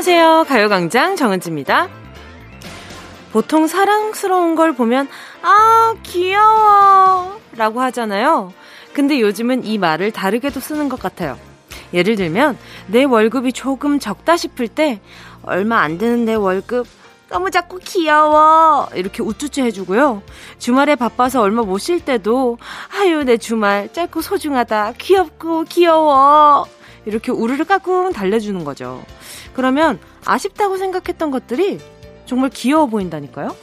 안녕하세요. 가요광장 정은지입니다. 보통 사랑스러운 걸 보면, 아, 귀여워. 라고 하잖아요. 근데 요즘은 이 말을 다르게도 쓰는 것 같아요. 예를 들면, 내 월급이 조금 적다 싶을 때, 얼마 안 되는 내 월급, 너무 자꾸 귀여워. 이렇게 우쭈쭈 해주고요. 주말에 바빠서 얼마 못 쉴 때도, 아유, 내 주말 짧고 소중하다. 귀엽고 귀여워. 이렇게 우르르 까꿍 달래주는 거죠. 그러면 아쉽다고 생각했던 것들이 정말 귀여워 보인다니까요?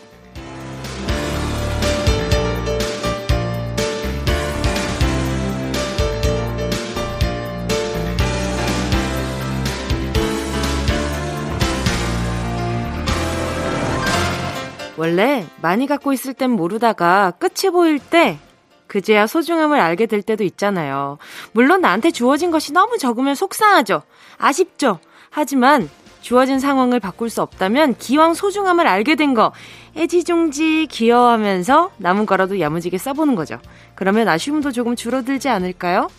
원래 많이 갖고 있을 땐 모르다가 끝이 보일 때 그제야 소중함을 알게 될 때도 있잖아요. 물론 나한테 주어진 것이 너무 적으면 속상하죠. 아쉽죠. 하지만 주어진 상황을 바꿀 수 없다면 기왕 소중함을 알게 된 거 애지중지 귀여워하면서 남은 거라도 야무지게 써보는 거죠. 그러면 아쉬움도 조금 줄어들지 않을까요?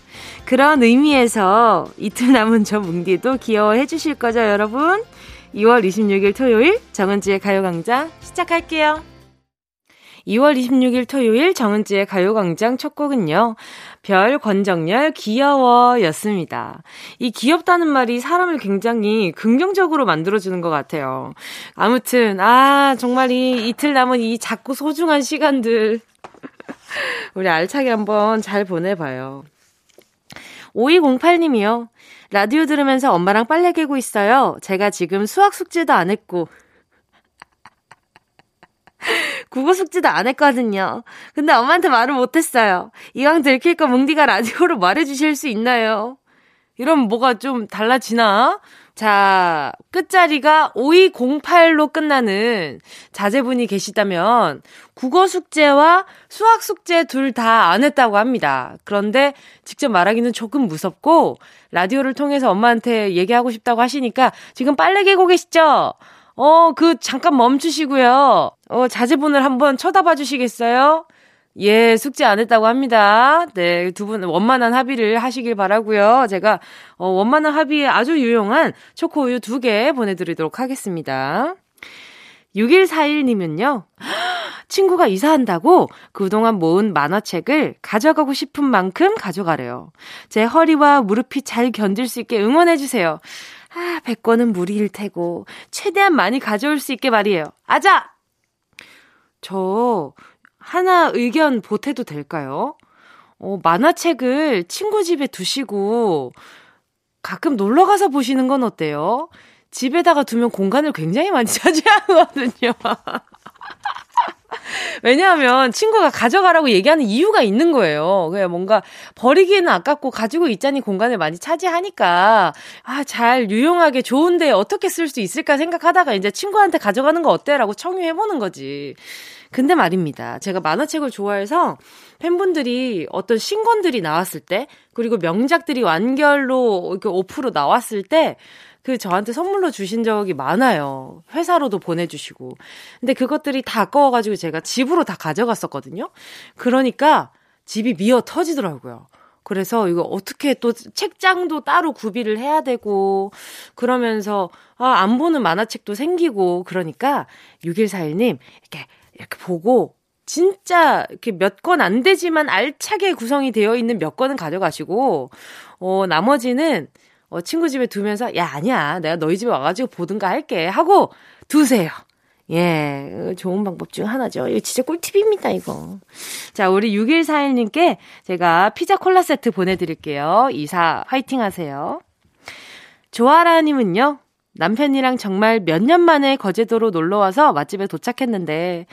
그런 의미에서 이틀 남은 저 뭉디도 귀여워해 주실 거죠, 여러분? 2월 26일 토요일 정은지의 가요광장 시작할게요. 2월 26일 토요일 정은지의 가요광장 첫 곡은요. 별, 권정열, 귀여워 였습니다. 이 귀엽다는 말이 사람을 굉장히 긍정적으로 만들어주는 것 같아요. 아무튼, 아, 정말 이 이틀 남은 이 작고 소중한 시간들. 우리 알차게 한번 잘 보내봐요. 5208님이요. 라디오 들으면서 엄마랑 빨래 개고 있어요. 제가 지금 수학 숙제도 안 했고. 국어 숙제도 안 했거든요. 근데 엄마한테 말을 못했어요. 이왕 들킬 거 뭉디가 라디오로 말해주실 수 있나요? 이러면 뭐가 좀 달라지나? 자, 끝자리가 5208로 끝나는 자제분이 계시다면 국어 숙제와 수학 숙제 둘 다 안 했다고 합니다. 그런데 직접 말하기는 조금 무섭고 라디오를 통해서 엄마한테 얘기하고 싶다고 하시니까 지금 빨래 개고 계시죠? 어, 그 잠깐 멈추시고요. 어, 자제분을 한번 쳐다봐 주시겠어요? 예, 숙제 안 했다고 합니다. 네, 두 분 원만한 합의를 하시길 바라고요. 제가 어, 원만한 합의에 아주 유용한 초코 우유 두 개 보내드리도록 하겠습니다. 6141님은요. 친구가 이사한다고 그동안 모은 만화책을 가져가고 싶은 만큼 가져가래요. 제 허리와 무릎이 잘 견딜 수 있게 응원해주세요. 아, 100권은 무리일 테고, 최대한 많이 가져올 수 있게 말이에요. 아자! 저, 하나 의견 보태도 될까요? 어, 만화책을 친구 집에 두시고 가끔 놀러 가서 보시는 건 어때요? 집에다가 두면 공간을 굉장히 많이 차지하거든요. 왜냐하면 친구가 가져가라고 얘기하는 이유가 있는 거예요. 그냥 뭔가 버리기에는 아깝고 가지고 있자니 공간을 많이 차지하니까 아, 잘 유용하게 좋은데 어떻게 쓸 수 있을까 생각하다가 이제 친구한테 가져가는 거 어때라고 청유해 보는 거지. 근데 말입니다. 제가 만화책을 좋아해서 팬분들이 어떤 신권들이 나왔을 때, 그리고 명작들이 완결로 이렇게 오프로 나왔을 때, 그 저한테 선물로 주신 적이 많아요. 회사로도 보내주시고. 근데 그것들이 다 아까워가지고 제가 집으로 다 가져갔었거든요. 그러니까 집이 미어 터지더라고요. 그래서 이거 어떻게 또 책장도 따로 구비를 해야 되고, 그러면서, 아, 안 보는 만화책도 생기고, 그러니까 6141님, 이렇게 이렇게 보고 진짜 이렇게 몇 권 안 되지만 알차게 구성이 되어 있는 몇 권은 가져가시고 어 나머지는 어 친구 집에 두면서 야 아니야 내가 너희 집에 와가지고 보든가 할게 하고 두세요. 예, 좋은 방법 중 하나죠. 이거 진짜 꿀팁입니다, 이거. 자, 우리 6141님께 제가 피자 콜라 세트 보내드릴게요. 이사 화이팅 하세요. 조아라님은요, 남편이랑 정말 몇 년 만에 거제도로 놀러 와서 맛집에 도착했는데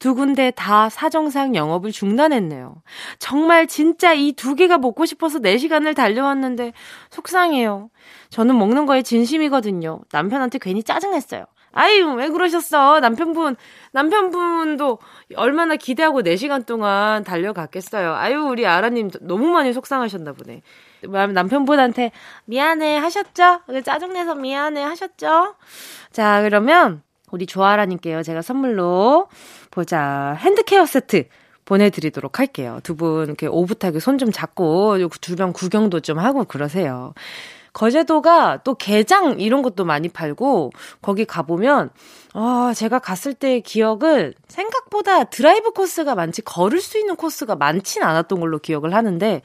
두 군데 다 사정상 영업을 중단했네요. 정말 진짜 이 두 개가 먹고 싶어서 4시간을 달려왔는데 속상해요. 저는 먹는 거에 진심이거든요. 남편한테 괜히 짜증냈어요. 아유, 왜 그러셨어? 남편분, 남편분도 얼마나 기대하고 4시간 동안 달려갔겠어요. 아유, 우리 아라님 너무 많이 속상하셨나 보네. 남편분한테 미안해 하셨죠? 짜증내서 미안해 하셨죠? 자, 그러면 우리 조아라님께요. 제가 선물로 보자. 핸드케어 세트 보내드리도록 할게요. 두 분 이렇게 오붓하게 손 좀 잡고 주변 구경도 좀 하고 그러세요. 거제도가 또 게장 이런 것도 많이 팔고 거기 가보면 아, 제가 갔을 때 기억은 생각보다 드라이브 코스가 많지 걸을 수 있는 코스가 많진 않았던 걸로 기억을 하는데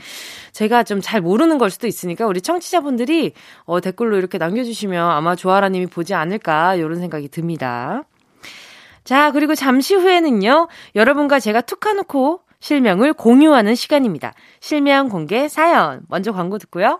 제가 좀 잘 모르는 걸 수도 있으니까 우리 청취자분들이 어, 댓글로 이렇게 남겨주시면 아마 조아라님이 보지 않을까 이런 생각이 듭니다. 자, 그리고 잠시 후에는요, 여러분과 제가 툭 하놓고 실명을 공유하는 시간입니다. 실명 공개 사연. 먼저 광고 듣고요.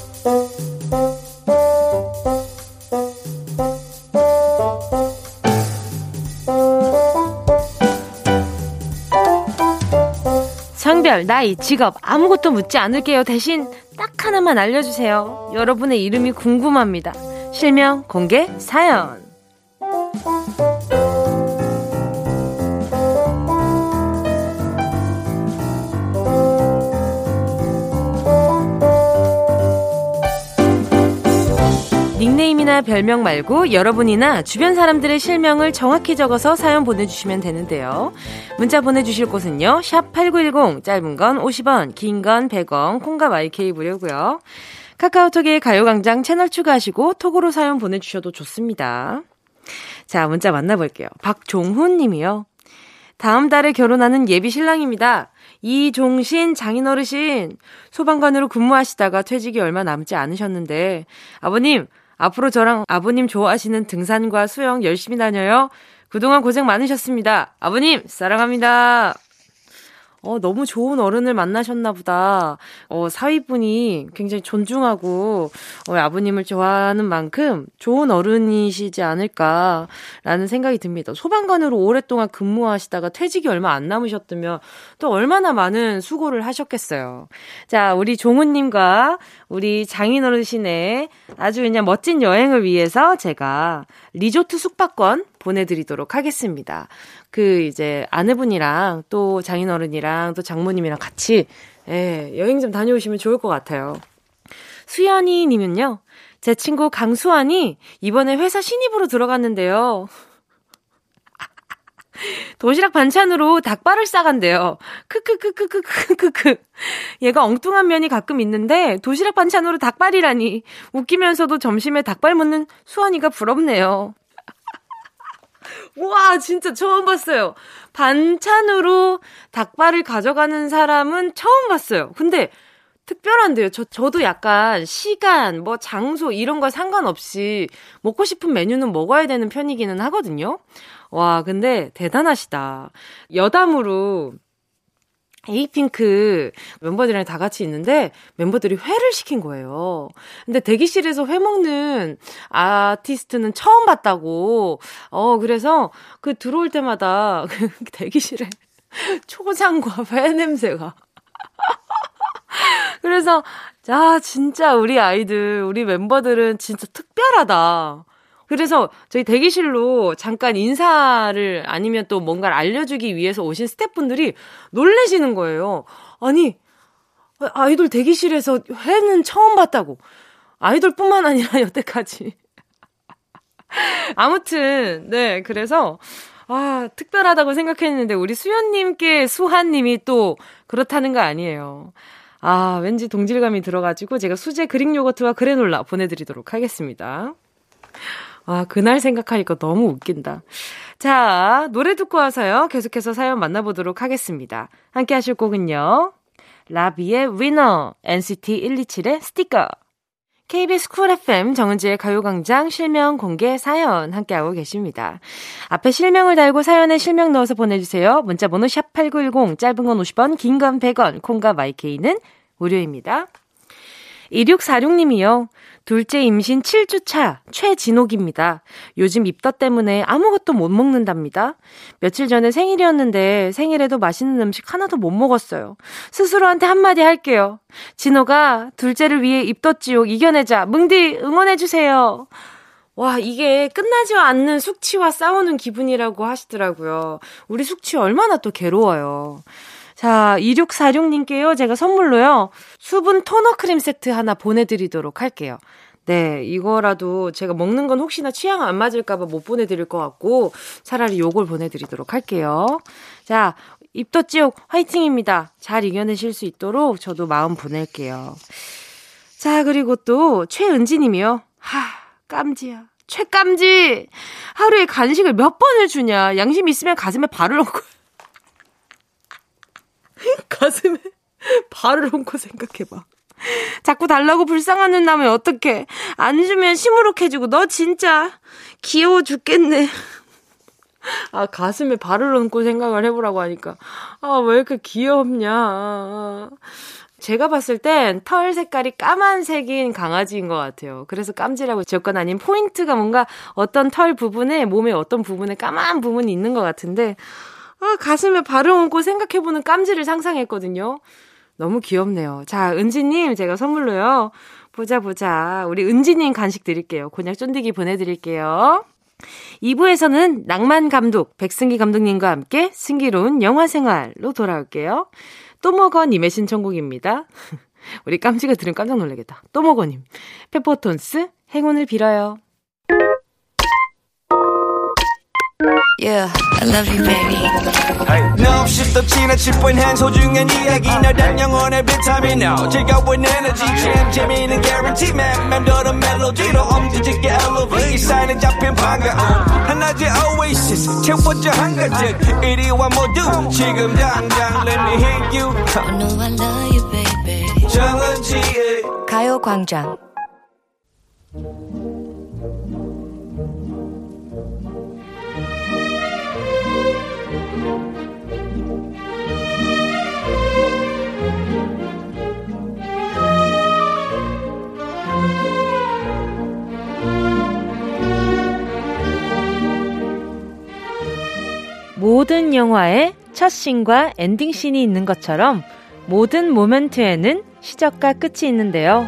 나이, 직업 아무것도 묻지 않을게요. 대신 딱 하나만 알려주세요. 여러분의 이름이 궁금합니다. 실명 공개 사연. 닉네임이나 별명 말고 여러분이나 주변 사람들의 실명을 정확히 적어서 사연 보내주시면 되는데요. 문자 보내주실 곳은요. 샵 8910 짧은 건 50원 긴 건 100원 콩과 마이케이 무료고요. 카카오톡에 가요광장 채널 추가하시고 톡으로 사연 보내주셔도 좋습니다. 자 문자 만나볼게요. 박종훈 님이요. 다음 달에 결혼하는 예비 신랑입니다. 이종신 장인어르신 소방관으로 근무하시다가 퇴직이 얼마 남지 않으셨는데 아버님 앞으로 저랑 아버님 좋아하시는 등산과 수영 열심히 다녀요. 그동안 고생 많으셨습니다. 아버님, 사랑합니다. 어, 너무 좋은 어른을 만나셨나 보다. 어, 사위분이 굉장히 존중하고, 어, 아버님을 좋아하는 만큼 좋은 어른이시지 않을까라는 생각이 듭니다. 소방관으로 오랫동안 근무하시다가 퇴직이 얼마 안 남으셨다면 또 얼마나 많은 수고를 하셨겠어요. 자, 우리 종훈님과 우리 장인어르신의 아주 그냥 멋진 여행을 위해서 제가 리조트 숙박권 보내드리도록 하겠습니다. 그 이제 아내분이랑 또 장인어른이랑 또 장모님이랑 같이 예, 여행 좀 다녀오시면 좋을 것 같아요. 수연이 님은요. 제 친구 강수환이 이번에 회사 신입으로 들어갔는데요. 도시락 반찬으로 닭발을 싸간대요. 크크크크크크크크. 얘가 엉뚱한 면이 가끔 있는데 도시락 반찬으로 닭발이라니 웃기면서도 점심에 닭발 먹는 수환이가 부럽네요. 와, 진짜 처음 봤어요. 반찬으로 닭발을 가져가는 사람은 처음 봤어요. 근데 특별한데요. 저, 저도 약간 시간, 뭐 장소 이런 거 상관없이 먹고 싶은 메뉴는 먹어야 되는 편이기는 하거든요. 와, 근데 대단하시다. 여담으로 에이핑크 멤버들이랑 다 같이 있는데 멤버들이 회를 시킨 거예요. 근데 대기실에서 회 먹는 아티스트는 처음 봤다고. 어, 그래서 그 들어올 때마다 그 대기실에 초장과 회 냄새가. 그래서, 자, 진짜 우리 아이들, 우리 멤버들은 진짜 특별하다. 그래서 저희 대기실로 잠깐 인사를 아니면 또 뭔가를 알려주기 위해서 오신 스태프분들이 놀래시는 거예요. 아니, 아이돌 대기실에서 회는 처음 봤다고. 아이돌뿐만 아니라 여태까지. 아무튼, 네, 그래서, 아, 특별하다고 생각했는데, 우리 수연님께 수한님이 또 그렇다는 거 아니에요. 아, 왠지 동질감이 들어가지고 제가 수제 그릭 요거트와 그래놀라 보내드리도록 하겠습니다. 아, 그날 생각하니까 너무 웃긴다. 자, 노래 듣고 와서요. 계속해서 사연 만나보도록 하겠습니다. 함께 하실 곡은요. 라비의 위너, NCT 127의 스티커. KBS 쿨 FM 정은지의 가요광장 실명 공개 사연 함께하고 계십니다. 앞에 실명을 달고 사연에 실명 넣어서 보내주세요. 문자번호 샵8910 짧은 건 50원 긴 건 100원 콩과 마이케이는 무료입니다. 2646님이요. 둘째 임신 7주차 최진옥입니다. 요즘 입덧 때문에 아무것도 못 먹는답니다. 며칠 전에 생일이었는데 생일에도 맛있는 음식 하나도 못 먹었어요. 스스로한테 한마디 할게요. 진호가 둘째를 위해 입덧 지옥 이겨내자. 뭉디 응원해주세요. 와, 이게 끝나지 않는 숙취와 싸우는 기분이라고 하시더라고요. 우리 숙취 얼마나 또 괴로워요. 자, 2646님께요. 제가 선물로요. 수분 토너 크림 세트 하나 보내드리도록 할게요. 네, 이거라도 제가 먹는 건 혹시나 취향 안 맞을까봐 못 보내드릴 것 같고, 차라리 요걸 보내드리도록 할게요. 자, 입덧지옥 화이팅입니다. 잘 이겨내실 수 있도록 저도 마음 보낼게요. 자, 그리고 또 최은지님이요. 하, 깜지야. 최깜지! 하루에 간식을 몇 번을 주냐. 양심 있으면 가슴에 발을 얹고. 가슴에 발을 얹고 생각해봐. 자꾸 달라고 불쌍한 눈 나면 어떡해. 안 주면 시무룩해지고 너 진짜 귀여워 죽겠네. 아, 가슴에 발을 얹고 생각을 해보라고 하니까. 아, 왜 이렇게 귀엽냐. 제가 봤을 땐 털 색깔이 까만색인 강아지인 것 같아요. 그래서 깜지라고 지었건 아닌 포인트가 뭔가 어떤 털 부분에, 몸의 어떤 부분에 까만 부분이 있는 것 같은데, 아, 가슴에 발을 얹고 생각해보는 깜지를 상상했거든요. 너무 귀엽네요. 자, 은지님, 제가 선물로요. 보자, 보자. 우리 은지님 간식 드릴게요. 곤약 쫀디기 보내드릴게요. 2부에서는 낭만 감독, 백승기 감독님과 함께 승기로운 영화 생활로 돌아올게요. 또 먹어 님의 신청곡입니다. 우리 깜지가 들으면 깜짝 놀라겠다. 또 먹어 님. 페퍼톤스 행운을 빌어요. Yeah, I love you, baby. Hey. No, she's the china chip when hands hold you and 이야기 나단 영혼의 비타민 now. 즐거운 에너지 jam 재미있는 guarantee man. 맴도는 멜로디로 엄지짓게 elevate. 사인에 잡힌 반가움. 하나의 oasis 채워져 한가득. 이리와 모두 지금 당장 let me hit you. I know I love you, baby. 정은지의 가요광장. 영화에 첫 씬과 엔딩 씬이 있는 것처럼 모든 moment에는 시작과 끝이 있는데요.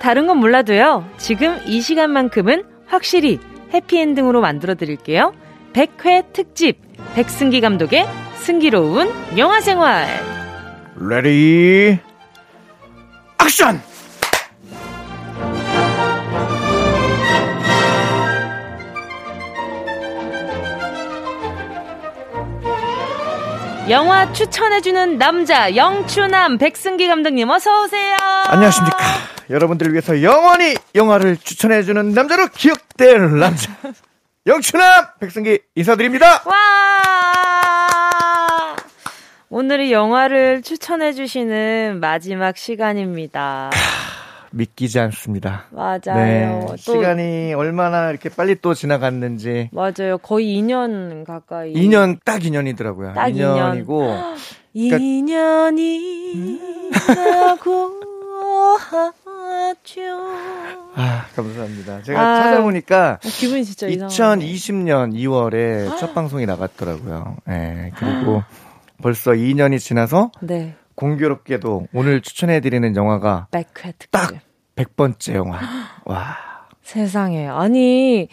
다른 건 몰라도요. 지금 이 시간만큼은 확실히 해피엔딩으로 만들어 드릴게요. 100회 특집 백승기 감독의 승기로운 영화 생활. ready action! 영화 추천해주는 남자 영추남 백승기 감독님 어서 오세요. 안녕하십니까. 여러분들을 위해서 영원히 영화를 추천해주는 남자로 기억될 남자 영추남 백승기 인사드립니다. 와 오늘이 영화를 추천해주시는 마지막 시간입니다. 믿기지 않습니다. 맞아요. 네, 시간이 얼마나 이렇게 빨리 또 지나갔는지. 맞아요. 거의 2년 가까이. 2년 딱 2년이더라고요. 딱 2년이고. 2년. 2년이 라고 하죠. 아, 감사합니다. 제가 아, 찾아보니까 어, 기분이 진짜 2020년 2월에 첫 방송이 나갔더라고요. 예. 네, 그리고 벌써 2년이 지나서 네. 공교롭게도 오늘 추천해드리는 영화가 딱 100번째 영화. 와. 세상에. 아니,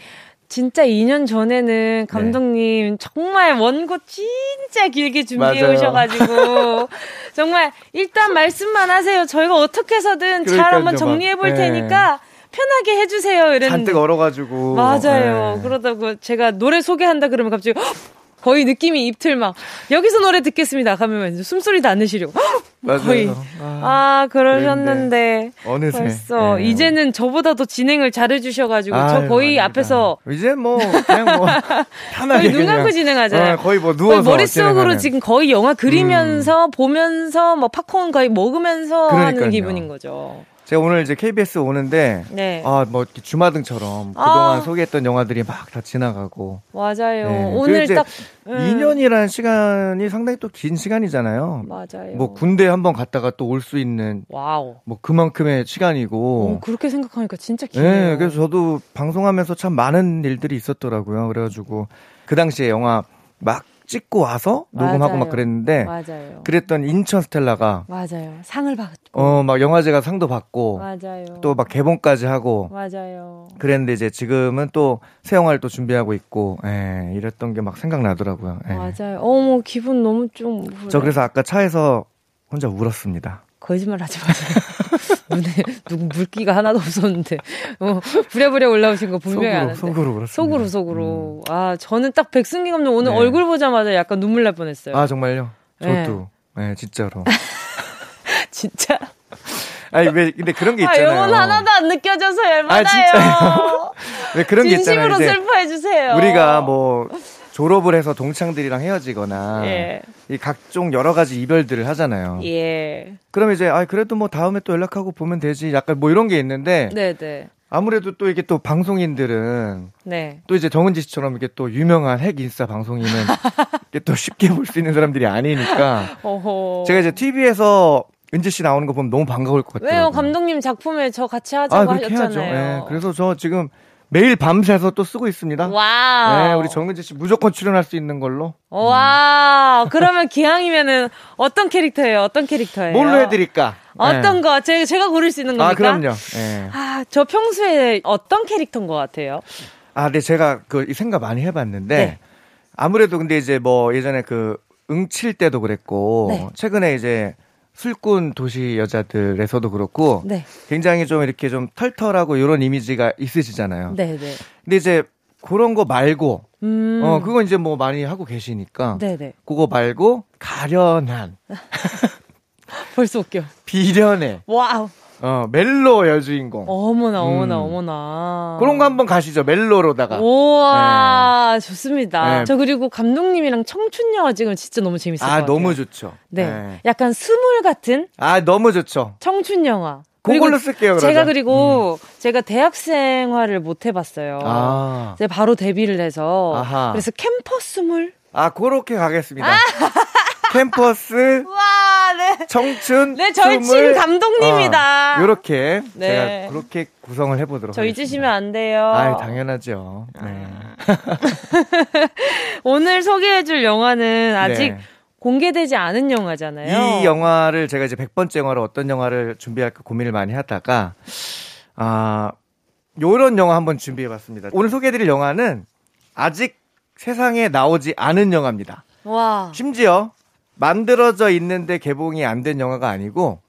진짜 2년 전에는 감독님 네. 정말 원고 진짜 길게 준비해 맞아요. 오셔가지고 정말 일단 말씀만 하세요. 저희가 어떻게 해서든 잘 한번 정리해 볼 네. 테니까 편하게 해주세요. 이랬는데 잔뜩 얼어가지고 맞아요. 네. 그러다고 제가 노래 소개한다 그러면 갑자기 거의 느낌이 입틀 막 여기서 노래 듣겠습니다. 가면 숨소리도 안 내시려고. 맞아요. 거의 아, 아 그러셨는데 어느새 벌써 네. 이제는 저보다 더 진행을 잘해 주셔 가지고 저 거의 아닙니다. 앞에서 이제 뭐 그냥 뭐 편하게 눈 감고 진행하잖아요. 어, 거의 뭐 누워서 거의 머릿속으로 진행하는. 지금 거의 영화 그리면서 음. 보면서 뭐 팝콘 거의 먹으면서 그러니까요. 하는 기분인 거죠. 제가 오늘 이제 KBS 오는데 네. 아뭐 주마등처럼 그동안 아. 소개했던 영화들이 막 다 지나가고 맞아요. 네. 오늘 딱 음. 2년이라는 시간이 상당히 또 긴 시간이잖아요. 맞아요. 뭐 군대 한번 갔다가 또 올 수 있는 wow. 뭐 그만큼의 시간이고. 오, 그렇게 생각하니까 진짜 기네요. 네, 그래서 저도 방송하면서 참 많은 일들이 있었더라고요. 그래가지고 그 당시에 영화 막 찍고 와서 녹음하고 맞아요. 막 그랬는데 맞아요. 그랬던 인천 스텔라가 맞아요. 상을 받고 어 막 영화제가 상도 받고 맞아요. 또 막 개봉까지 하고 맞아요. 그랬는데 이제 지금은 또 새 영화를 또 준비하고 있고 예, 이랬던 게 막 생각나더라고요. 예. 맞아요. 어머 기분 너무 좀. 저 그래서 아까 차에서 혼자 울었습니다. 거짓말 하지 마세요. 눈에 누구 물기가 하나도 없었는데 어, 부랴부랴 올라오신 거 분명히 속으로, 아는데 속으로 그렇습니다. 속으로 속으로 음. 아 저는 딱 백승기 감독 오늘 네. 얼굴 보자마자 약간 눈물 날 뻔했어요. 아 정말요? 저도 네, 네 진짜로. 진짜. 아니 왜 근데 그런 게 있잖아요. 아, 영혼 하나도 안 느껴져서 열받아요. 아 진짜요? 왜 그런 게 있잖아요. 진심으로 슬퍼해 주세요. 우리가 뭐 졸업을 해서 동창들이랑 헤어지거나 예. 이 각종 여러 가지 이별들을 하잖아요. 예. 그럼 이제 아 그래도 뭐 다음에 또 연락하고 보면 되지. 약간 뭐 이런 게 있는데 네네. 네. 아무래도 또 이게 또 방송인들은 네. 또 이제 정은지 씨처럼 이게 또 유명한 핵 인싸 방송인은 이게 또 쉽게 볼 수 있는 사람들이 아니니까 어허. 제가 이제 TV에서 은지 씨 나오는 거 보면 너무 반가울 것 같아요. 왜요? 감독님 작품에 저 같이 하자고 아, 하셨잖아요. 네, 그래서 저 지금 매일 밤새서 또 쓰고 있습니다. 와. 네, 우리 정은지 씨 무조건 출연할 수 있는 걸로. 와. 음. 그러면 기왕이면은 어떤 캐릭터예요? 어떤 캐릭터예요? 뭘로 해드릴까? 어떤 네. 거? 제가, 제가 고를 수 있는 겁니까? 아, 그럼요. 네. 아, 저 평소에 어떤 캐릭터인 것 같아요? 아, 네, 제가 그 생각 많이 해봤는데 네. 아무래도 근데 이제 뭐 예전에 그 응칠 때도 그랬고 네. 최근에 이제 술꾼 도시 여자들에서도 그렇고 네. 굉장히 좀 이렇게 좀 털털하고 이런 이미지가 있으시잖아요. 네, 네. 근데 이제 그런 거 말고 음. 어 그건 이제 뭐 많이 하고 계시니까 네, 네. 그거 말고 가련한 벌써 웃겨. 비련의. wow. 어, 멜로 여주인공. 어머나, 어머나, 음. 어머나. 그런 거 한번 가시죠, 멜로로다가. 우와, 네. 좋습니다. 네. 저 그리고 감독님이랑 청춘 영화 찍으면 진짜 너무 재밌을 아. 아, 너무 좋죠. 네. 네. 약간 스물 같은? 아, 너무 좋죠. 청춘 영화. 그걸로 쓸게요. 그러자. 제가 그리고 음. 제가 대학생활을 못 해봤어요. 아. 제가 바로 데뷔를 해서 아하. 그래서 캠퍼스물. 아 그렇게 가겠습니다. 아. 캠퍼스. 와, 네. 청춘. 네, 절친 감독님이다. 어, 요렇게 네. 제가 그렇게 구성을 해보도록 저 하겠습니다. 잊으시면 안 돼요. 아, 당연하죠. 네. 오늘 소개해줄 영화는 아직 네. 공개되지 않은 영화잖아요. 이 영화를 제가 이제 100번째 영화로 어떤 영화를 준비할까 고민을 많이 하다가 아 요런 영화 한번 준비해 봤습니다. 오늘 소개해 드릴 영화는 아직 세상에 나오지 않은 영화입니다. 와. 심지어 만들어져 있는데 개봉이 안 된 영화가 아니고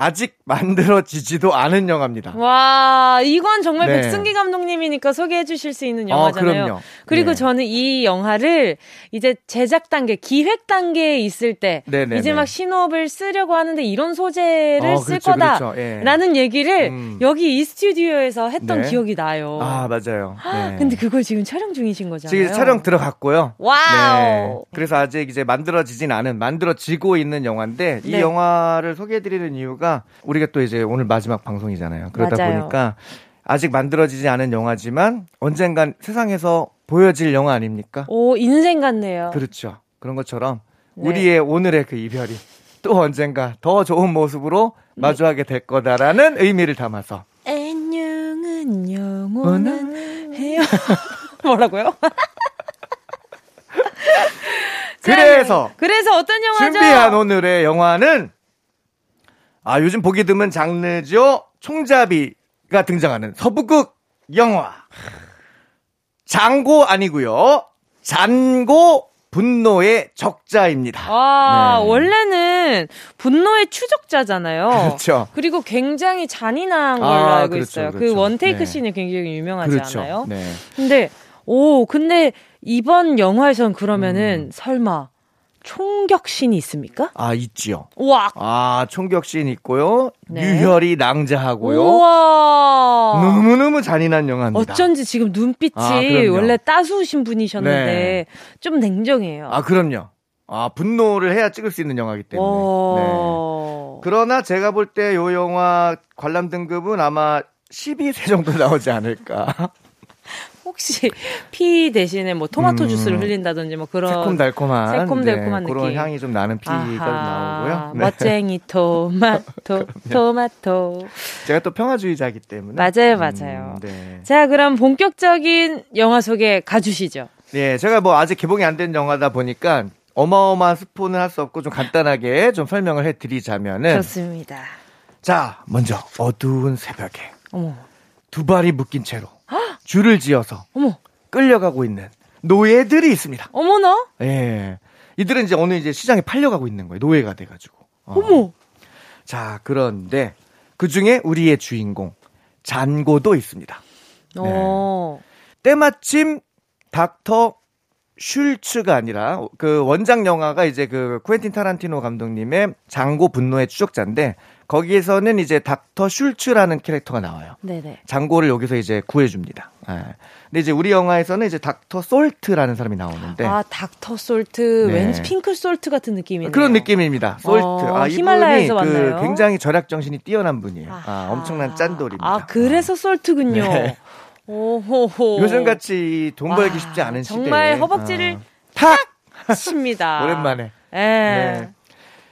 아직 만들어지지도 않은 영화입니다. 와, 이건 정말 네. 백승기 감독님이니까 소개해 주실 수 있는 아, 영화잖아요. 어, 그리고 네. 저는 이 영화를 이제 제작 단계, 기획 단계에 있을 때 네네네. 이제 막 신업을 쓰려고 하는데 이런 소재를 어, 쓸 그렇죠, 거다라는 그렇죠. 예. 얘기를 음. 여기 이 스튜디오에서 했던 네. 기억이 나요. 아, 맞아요. 네. 근데 그걸 지금 촬영 중이신 거잖아요. 지금 촬영 들어갔고요. wow. 네. 그래서 아직 이제 만들어지진 않은 만들어지고 있는 영화인데 이 네. 영화를 소개해 드리는 이유가 우리가 또 이제 오늘 마지막 방송이잖아요. 그러다 맞아요. 보니까 아직 만들어지지 않은 영화지만 언젠간 세상에서 보여질 영화 아닙니까? 오, 인생 같네요. 그렇죠. 그런 것처럼 네. 우리의 오늘의 그 이별이 또 언젠가 더 좋은 모습으로 네. 마주하게 될 거다라는 의미를 담아서 안녕은 영원한 해요. 뭐라고요? 그래서 그래서 어떤 영화죠? 준비한 오늘의 영화는 아, 요즘 보기 드문 장르죠. 총잡이가 등장하는 서부극 영화. 장고 아니고요. 잔고 분노의 적자입니다. 아, 네. 원래는 분노의 추적자잖아요. 그렇죠. 그리고 굉장히 잔인한 걸로 아, 알고 그렇죠, 있어요. 그 그렇죠. 그 원테이크 네. 씬이 굉장히 유명하지 그렇죠. 않아요? 네. 근데 오, 근데 이번 영화에선 그러면은 음. 설마 총격신이 있습니까? 아, 있지요. 와. 아, 총격신 있고요. 네. 유혈이 낭자하고요. 우와. 너무너무 잔인한 영화입니다. 어쩐지 지금 눈빛이 아, 원래 따스우신 분이셨는데 네. 좀 냉정해요. 아, 그럼요. 아, 분노를 해야 찍을 수 있는 영화이기 때문에. 네. 그러나 제가 볼 때 요 영화 관람 등급은 아마 12세 정도 나오지 않을까. 혹시 피 대신에 뭐 토마토 음, 주스를 흘린다든지 뭐 그런 새콤달콤한 새콤달콤한 네, 그런 향이 좀 나는 피가 아하, 나오고요. 네. 멋쟁이 토마토 토마토. 제가 또 평화주의자이기 때문에 맞아요, 맞아요. 음, 네. 자, 그럼 본격적인 영화 소개 가주시죠. 예, 제가 뭐 아직 개봉이 안 된 영화다 보니까 어마어마한 스포는 할 수 없고 좀 간단하게 좀 설명을 해드리자면은 좋습니다. 자, 먼저 어두운 새벽에 어머. 두 발이 묶인 채로 줄을 지어서 어머. 끌려가고 있는 노예들이 있습니다. 어머나? 예. 이들은 이제 어느 이제 시장에 팔려가고 있는 거예요. 노예가 돼가지고. 어. 어머. 자, 그런데 그 중에 우리의 주인공 잔고도 있습니다. 네. 어. 때마침 닥터 슐츠가 아니라 그 원작 영화가 이제 그 쿠엔틴 타란티노 감독님의 장고 분노의 추적자인데 거기에서는 이제 닥터 슐츠라는 캐릭터가 나와요. 네네. 장고를 여기서 이제 구해줍니다. 네. 근데 이제 우리 영화에서는 이제 닥터 솔트라는 사람이 나오는데 아 닥터 솔트 네. 왠지 pink salt 같은 느낌이네요. 그런 느낌입니다. salt. 어, 아 히말라야에서 그 만나요. 굉장히 절약 정신이 뛰어난 분이에요. 아, 엄청난 짠돌입니다. 아 그래서 솔트군요. 네. 오호호. 요즘 같이 돈 벌기 쉽지 않은 시대. 정말 허벅지를 어. 탁 칩니다. 오랜만에. 예. 네.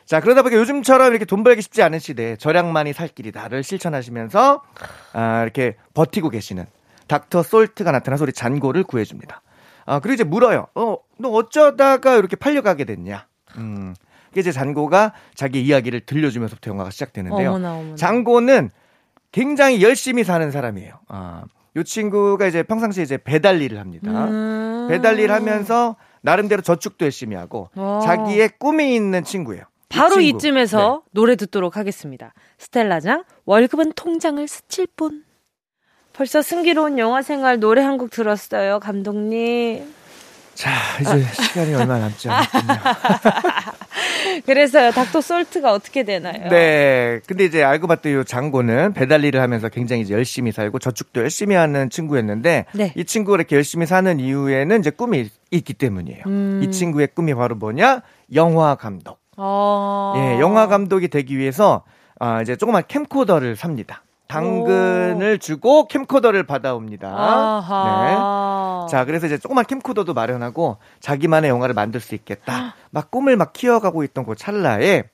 자, 그러다 보니까 요즘처럼 이렇게 돈 벌기 쉽지 않은 시대에 절약만이 살 길이다를 실천하시면서 아, 이렇게 버티고 계시는 닥터 솔트가 나타나서 우리 잔고를 구해줍니다. 아, 그리고 이제 물어요. 어, 너 어쩌다가 이렇게 팔려가게 됐냐? 음. 이게 이제 잔고가 자기 이야기를 들려주면서부터 영화가 시작되는데요. 어머나, 어머나. 잔고는 굉장히 열심히 사는 사람이에요. 아, 요 친구가 이제 평상시에 이제 배달 일을 합니다. 음~ 배달 일 하면서 나름대로 저축도 열심히 하고 와. 자기의 꿈이 있는 친구예요. 바로 이 쯤에서 네. 노래 듣도록 하겠습니다. 스텔라장 월급은 통장을 스칠 뿐. 벌써 승기로운 영화 생활 노래 한 곡 들었어요, 감독님. 자, 이제 시간이 얼마 남지 않았군요. 그래서요, 닥터 솔트가 어떻게 되나요? 네. 근데 이제 알고 봤더니 요 장고는 배달 일을 하면서 굉장히 이제 열심히 살고 저축도 열심히 하는 친구였는데 네. 이 친구가 이렇게 열심히 사는 이유에는 이제 꿈이 있기 때문이에요. 음. 이 친구의 꿈이 바로 뭐냐? 영화 감독. 어. 예, 영화 감독이 되기 위해서 아, 이제 조그만 캠코더를 삽니다. 당근을 오. 주고 캠코더를 받아옵니다. 아하. 네. 자, 그래서 이제 조그만 캠코더도 마련하고 자기만의 영화를 만들 수 있겠다. 막 꿈을 막 키워가고 있던 그 찰나에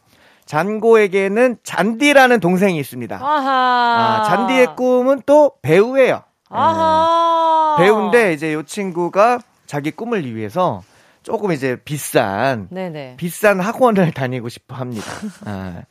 잔고에게는 잔디라는 동생이 있습니다. 아하. 아, 잔디의 꿈은 또 배우예요. 아하. 네. 배우인데 이제 이 친구가 자기 꿈을 위해서 조금 이제 비싼 네네. 비싼 학원을 다니고 싶어 합니다. 아.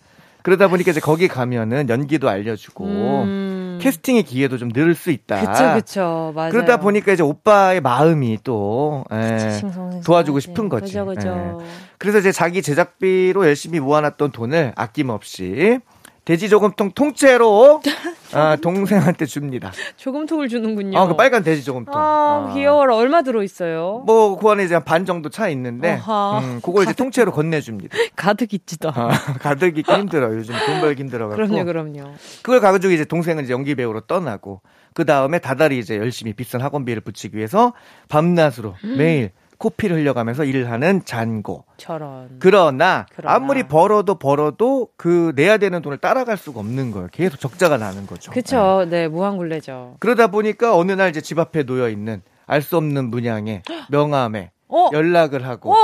그러다 보니까 이제 거기 가면은 연기도 알려주고 음. 캐스팅의 기회도 좀늘수 있다. 그쵸. 맞아요. 그러다 보니까 이제 오빠의 마음이 또 예, 도와주고 싶은 거지. 그죠, 그죠. 예. 그래서 이제 자기 제작비로 열심히 모아놨던 돈을 아낌없이 돼지 조금통 통째로 아, 동생한테 줍니다. 조금통을 주는군요. 아, 그 빨간 돼지 조금통. 아, 아. 귀여워라. 얼마 들어 있어요? 뭐, 그 안에 이제 한반 정도 차 있는데, 음, 그걸 가득, 이제 통째로 건네줍니다. 가득 있지도. 아, 가득 있기 힘들어. 요즘 돈 벌기 힘들어가지고. 그럼요, 그럼요. 그걸 가지고 이제 동생은 이제 연기 배우로 떠나고, 그 다음에 다달이 이제 열심히 비싼 학원비를 붙이기 위해서 밤낮으로 음. 매일 코피를 흘려가면서 일을 하는 잔고. 저런. 그러나, 그러나, 아무리 벌어도 벌어도 그 내야 되는 돈을 따라갈 수가 없는 거예요. 계속 적자가 나는 거죠. 그렇죠. 네, 네 무한굴레죠. 그러다 보니까 어느 날 이제 집 앞에 놓여 있는 알 수 없는 문양의 명함에 어? 연락을 하고 어?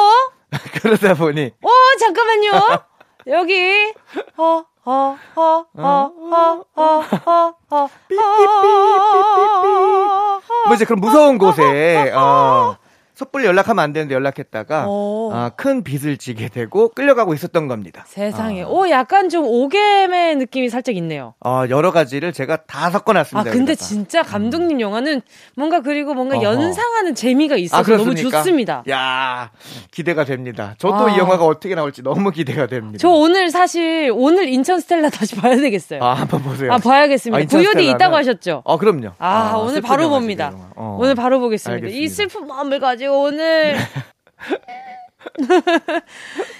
그러다 보니 어, 잠깐만요. 여기 어 어, 어, 어, 어, 어, 어, 어, 뭐 이제 그런 무서운 곳에, 어, 섣불리 연락하면 안 되는데 연락했다가 아, 큰 빚을 지게 되고 끌려가고 있었던 겁니다. 세상에. 아. 오, 약간 좀 오겜의 느낌이 살짝 있네요. 아, 여러 가지를 제가 다 섞어놨습니다. 아, 근데 여기다가. 진짜 감독님 음. 영화는 뭔가 그리고 뭔가 어허. 연상하는 재미가 있어서 아, 너무 좋습니다. 야 기대가 됩니다. 저도 아. 이 영화가 어떻게 나올지 너무 기대가 됩니다. 저 오늘 사실 오늘 인천 스텔라 다시 봐야 되겠어요. 아, 한번 보세요. 아, 봐야겠습니다. 아, VOD 있다고 하셨죠? 아, 그럼요. 아, 아 오늘 바로 봅니다. 어. 오늘 바로 보겠습니다. 알겠습니다. 이 슬픈 마음을 가지고 오늘.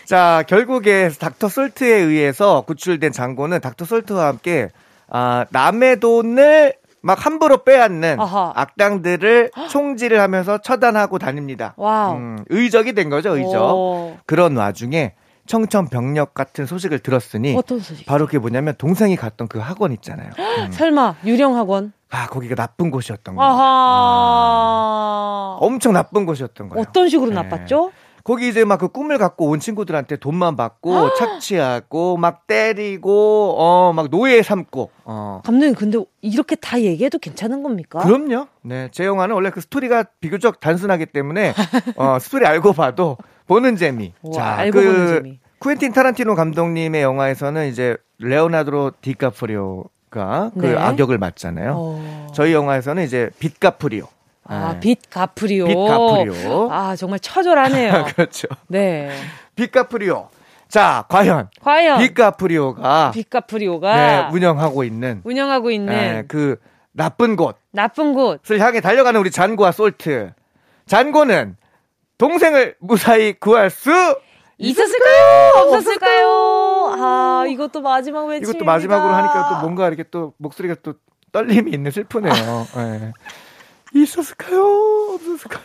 자, 결국에 닥터 솔트에 의해서 구출된 장고는 닥터 솔트와 함께 아, 남의 돈을 막 함부로 빼앗는 아하. 악당들을 총질을 하면서 처단하고 다닙니다. 음, 의적이 된 거죠, 의적. 오. 그런 와중에 청천벽력 같은 소식을 들었으니 어떤 소식? 바로 그게 뭐냐면 동생이 갔던 그 학원 있잖아요. 음. 설마 유령 학원? 아 거기가 나쁜 곳이었던 거예요. 아. 엄청 나쁜 곳이었던 거예요. 어떤 식으로 네. 나빴죠? 거기 이제 막 그 꿈을 갖고 온 친구들한테 돈만 받고 착취하고 막 때리고 어 막 노예 삼고 어. 감독님 근데 이렇게 다 얘기해도 괜찮은 겁니까? 그럼요. 네, 제 영화는 원래 그 스토리가 비교적 단순하기 때문에 어 스토리 알고 봐도 보는 재미. 와, 자, 알고 그 보는 재미. 쿠엔틴 타란티노 감독님의 영화에서는 이제 레오나르도 디카프리오가 그 네. 그 악역을 맡잖아요. 어. 저희 영화에서는 이제 빛카프리오. 아, 네. 빛 가프리오. 빛 가프리오. 아, 정말 처절하네요. 그렇죠. 네. 빛 가프리오. 자, 과연. 과연. 빛 가프리오가. 빛 가프리오가. 네, 운영하고 있는. 운영하고 있는. 네, 그 나쁜 곳. 나쁜 곳을 향해 달려가는 우리 잔고와 솔트. 잔고는 동생을 무사히 구할 수 있었을까요? 없었을까요? 아, 이것도 마지막 외침. 이것도 마지막으로 하니까 또 뭔가 이렇게 또 목소리가 또 떨림이 있는 슬프네요. 네. 있었을까요? 없었을까요?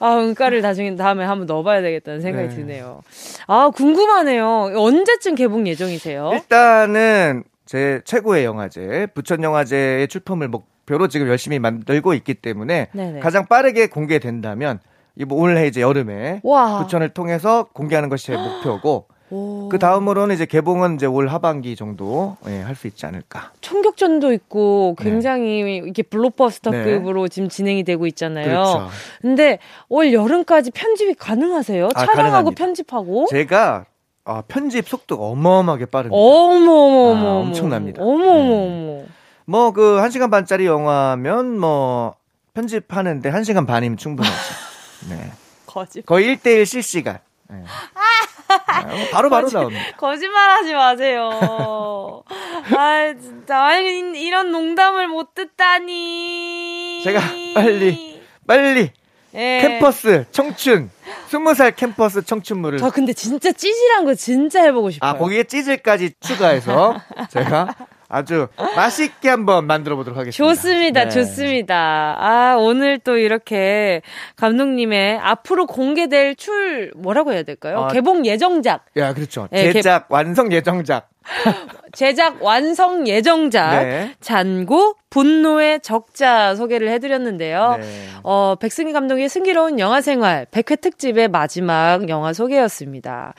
아, 은가를 나중에 다음에 한번 넣어봐야 되겠다는 생각이 네. 드네요. 아, 궁금하네요. 언제쯤 개봉 예정이세요? 일단은 제 최고의 영화제, 부천 영화제의 출품을 목표로 지금 열심히 만들고 있기 때문에 네네. 가장 빠르게 공개된다면 이번 올해 이제 여름에 와. 부천을 통해서 공개하는 것이 제 목표고 그 다음으로는 이제 개봉은 이제 올 하반기 정도 예, 할 수 있지 않을까. 총격전도 있고 네. 굉장히 네. 이렇게 블록버스터급으로 네. 지금 진행이 되고 있잖아요. 그렇죠. 근데 올 여름까지 편집이 가능하세요? 아, 촬영하고 가능합니다. 편집하고? 제가 아, 편집 속도가 어마어마하게 빠릅니다. 어머어머. 아, 엄청납니다. 어머어머. 네. 뭐그 1시간 반짜리 영화면 뭐 편집하는데 1시간 반이면 충분하죠. 네. 거짓. 거의 1대1 실시간. 네. 네, 바로 바로 나옵니다. 거짓말하지 마세요. 아 진짜 아니 이런 농담을 못 듣다니. 제가 빨리 빨리 예. 캠퍼스 청춘 스무 살 캠퍼스 청춘물을. 저 근데 진짜 찌질한 거 진짜 해보고 싶어요. 아 거기에 찌질까지 추가해서 제가 아주 맛있게 한번 만들어 보도록 하겠습니다. 좋습니다. 네. 좋습니다. 아, 오늘 또 이렇게 감독님의 앞으로 공개될 출, 뭐라고 해야 될까요? 아, 개봉 예정작. 야, 그렇죠. 네, 제작, 개... 완성 예정작. 제작 완성 예정작 네. 잔고 분노의 적자 소개를 해드렸는데요. 네. 어, 백승희 감독의 승기로운 영화 생활 100회 특집의 마지막 영화 소개였습니다.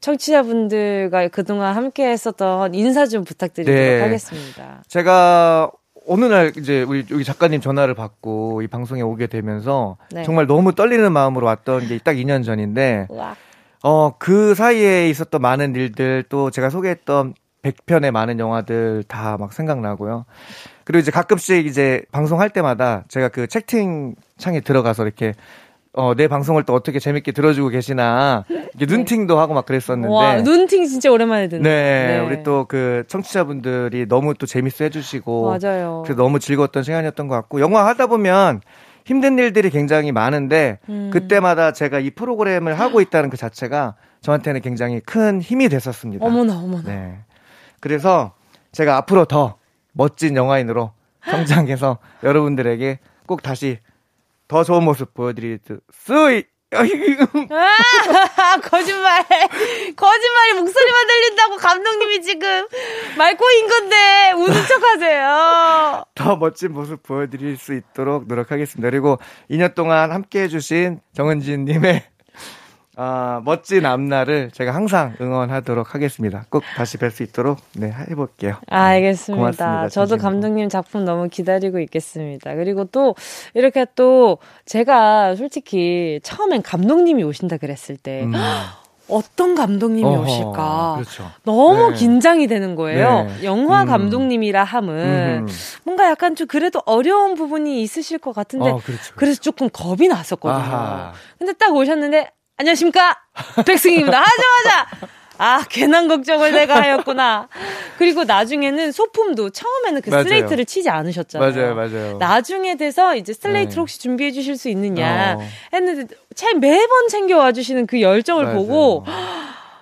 청취자분들과 그동안 함께 했었던 인사 좀 부탁드리도록 네. 하겠습니다. 제가 어느 날 이제 우리 여기 작가님 전화를 받고 이 방송에 오게 되면서 네. 정말 너무 떨리는 마음으로 왔던 게 딱 2년 전인데 우와. 어, 그 사이에 있었던 많은 일들 또 제가 소개했던 100편의 많은 영화들 다 막 생각나고요. 그리고 이제 가끔씩 이제 방송할 때마다 제가 그 채팅 창에 들어가서 이렇게 어, 내 방송을 또 어떻게 재밌게 들어주고 계시나, 이게 네. 눈팅도 하고 막 그랬었는데. 와, 눈팅 진짜 오랜만에 듣네. 네, 네. 우리 또 그 청취자분들이 너무 또 재밌어 해주시고. 맞아요. 그래서 너무 즐거웠던 시간이었던 것 같고, 영화 하다 보면 힘든 일들이 굉장히 많은데 음. 그때마다 제가 이 프로그램을 하고 있다는 그 자체가 저한테는 굉장히 큰 힘이 됐었습니다. 어머나 어머나. 네. 그래서 제가 앞으로 더 멋진 영화인으로 성장해서 여러분들에게 꼭 다시 더 좋은 모습 보여드릴 수 있, 아, 거짓말. 거짓말이 목소리만 들린다고 감독님이 지금 말꼬인 건데 웃는 척 하세요. 더 멋진 모습 보여드릴 수 있도록 노력하겠습니다. 그리고 2년 동안 함께 해주신 정은진님의 아, 멋진 앞날을 제가 항상 응원하도록 하겠습니다. 꼭 다시 뵐 수 있도록 네 해볼게요. 아, 알겠습니다. 고맙습니다, 저도 감독님 작품 너무 기다리고 있겠습니다. 그리고 또 이렇게 또 제가 솔직히 처음엔 감독님이 오신다 그랬을 때 음. 어떤 감독님이 어허, 오실까 그렇죠. 너무 네. 긴장이 되는 거예요. 네. 영화 음. 감독님이라 함은 음. 뭔가 약간 좀 그래도 어려운 부분이 있으실 것 같은데 어, 그렇죠, 그래서 조금 겁이 났었거든요. 아하. 근데 딱 오셨는데 안녕하십니까? 백승기입니다. 하자마자! 아, 괜한 걱정을 내가 하였구나. 그리고 나중에는 소품도 처음에는 그 맞아요. 슬레이트를 치지 않으셨잖아요. 맞아요, 맞아요. 나중에 돼서 이제 슬레이트 네. 혹시 준비해 주실 수 있느냐 어. 했는데 매번 챙겨와 주시는 그 열정을 맞아요. 보고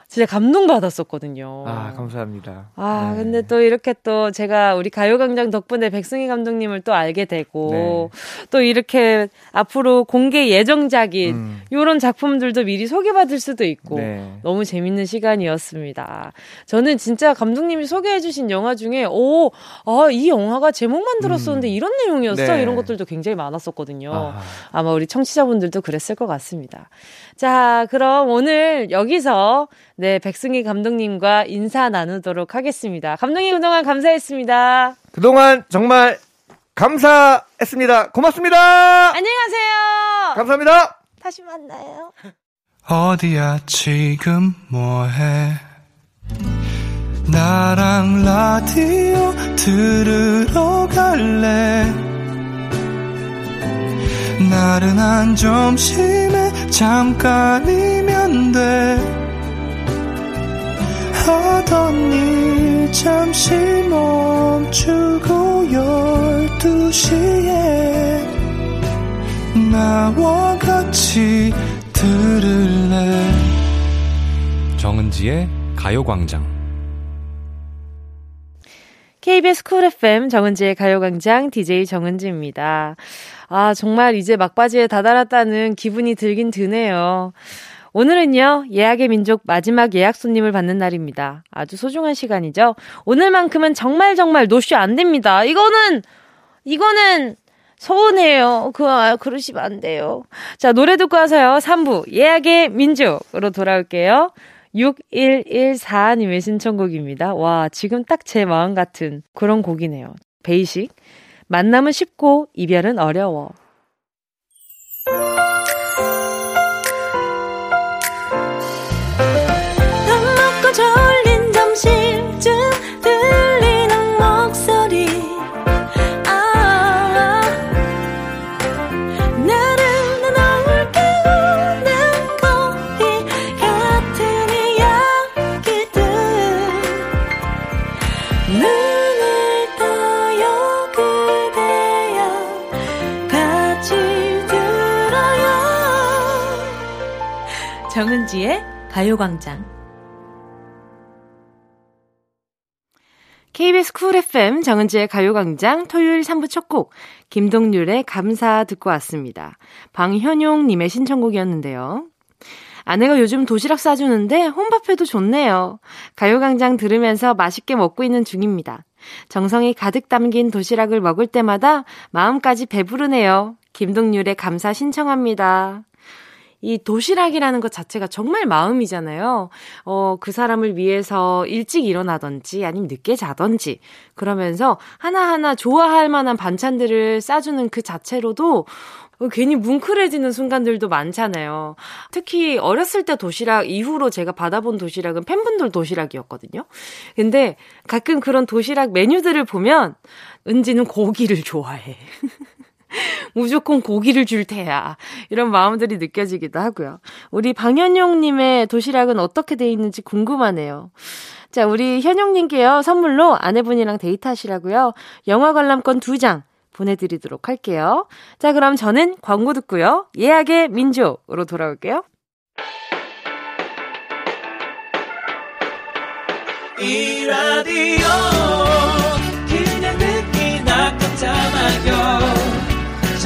진짜 감동받았었거든요. 아, 감사합니다. 아, 네. 근데 또 이렇게 또 제가 우리 가요광장 덕분에 백승희 감독님을 또 알게 되고, 네. 또 이렇게 앞으로 공개 예정작인 음. 요런 작품들도 미리 소개받을 수도 있고 네. 너무 재밌는 시간이었습니다. 저는 진짜 감독님이 소개해주신 영화 중에 오, 아, 이 영화가 제목만 들었었는데 음. 이런 내용이었어 네. 이런 것들도 굉장히 많았었거든요. 아. 아마 우리 청취자분들도 그랬을 것 같습니다. 자, 그럼 오늘 여기서 네 백승희 감독님과 인사 나누도록 하겠습니다. 감독님 그동안 감사했습니다. 그동안 정말 감사했습니다. 고맙습니다. 안녕히 가세요. 감사합니다. 다시 만나요. 어디야 지금 뭐해? 나랑 라디오 들으러 갈래? 나른한 점심에 잠깐이면 돼. 하던 일 잠시 멈추고 열두 시에 나와 같이 들을래 정은지의 가요광장 KBS 쿨 FM 정은지의 가요광장 DJ 정은지입니다. 아, 정말 이제 막바지에 다다랐다는 기분이 들긴 드네요. 오늘은요, 예약의 민족 마지막 예약 손님을 받는 날입니다. 아주 소중한 시간이죠. 오늘만큼은 정말 정말 노쇼 안 됩니다. 이거는, 이거는, 서운해요. 그, 아, 그러시면 안 돼요. 자, 노래 듣고 와서요. 3부, 예약의 민족으로 돌아올게요. 6114님의 신청곡입니다. 와, 지금 딱 제 마음 같은 그런 곡이네요. 베이식. 만남은 쉽고, 이별은 어려워. 정은지의 가요광장. KBS 쿨 FM 정은지의 가요광장 토요일 3부 첫 곡, 김동률의 감사 듣고 왔습니다. 방현용님의 신청곡이었는데요. 아내가 요즘 도시락 싸주는데 혼밥해도 좋네요. 가요광장 들으면서 맛있게 먹고 있는 중입니다. 정성이 가득 담긴 도시락을 먹을 때마다 마음까지 배부르네요. 김동률의 감사 신청합니다. 이 도시락이라는 것 자체가 정말 마음이잖아요. 어, 그 사람을 위해서 일찍 일어나던지 아니면 늦게 자던지 그러면서 하나하나 좋아할 만한 반찬들을 싸주는 그 자체로도 괜히 뭉클해지는 순간들도 많잖아요. 특히 어렸을 때 도시락 이후로 제가 받아본 도시락은 팬분들 도시락이었거든요. 근데 가끔 그런 도시락 메뉴들을 보면 은지는 고기를 좋아해. 무조건 고기를 줄 테야. 이런 마음들이 느껴지기도 하고요. 우리 방현용님의 도시락은 어떻게 돼 있는지 궁금하네요. 자, 우리 현용님께요. 선물로 아내분이랑 데이트하시라고요. 영화 관람권 두장 보내드리도록 할게요. 자, 그럼 저는 광고 듣고요. 예약의 민족으로 돌아올게요. 이 라디오 그냥 듣기나 깜짝마요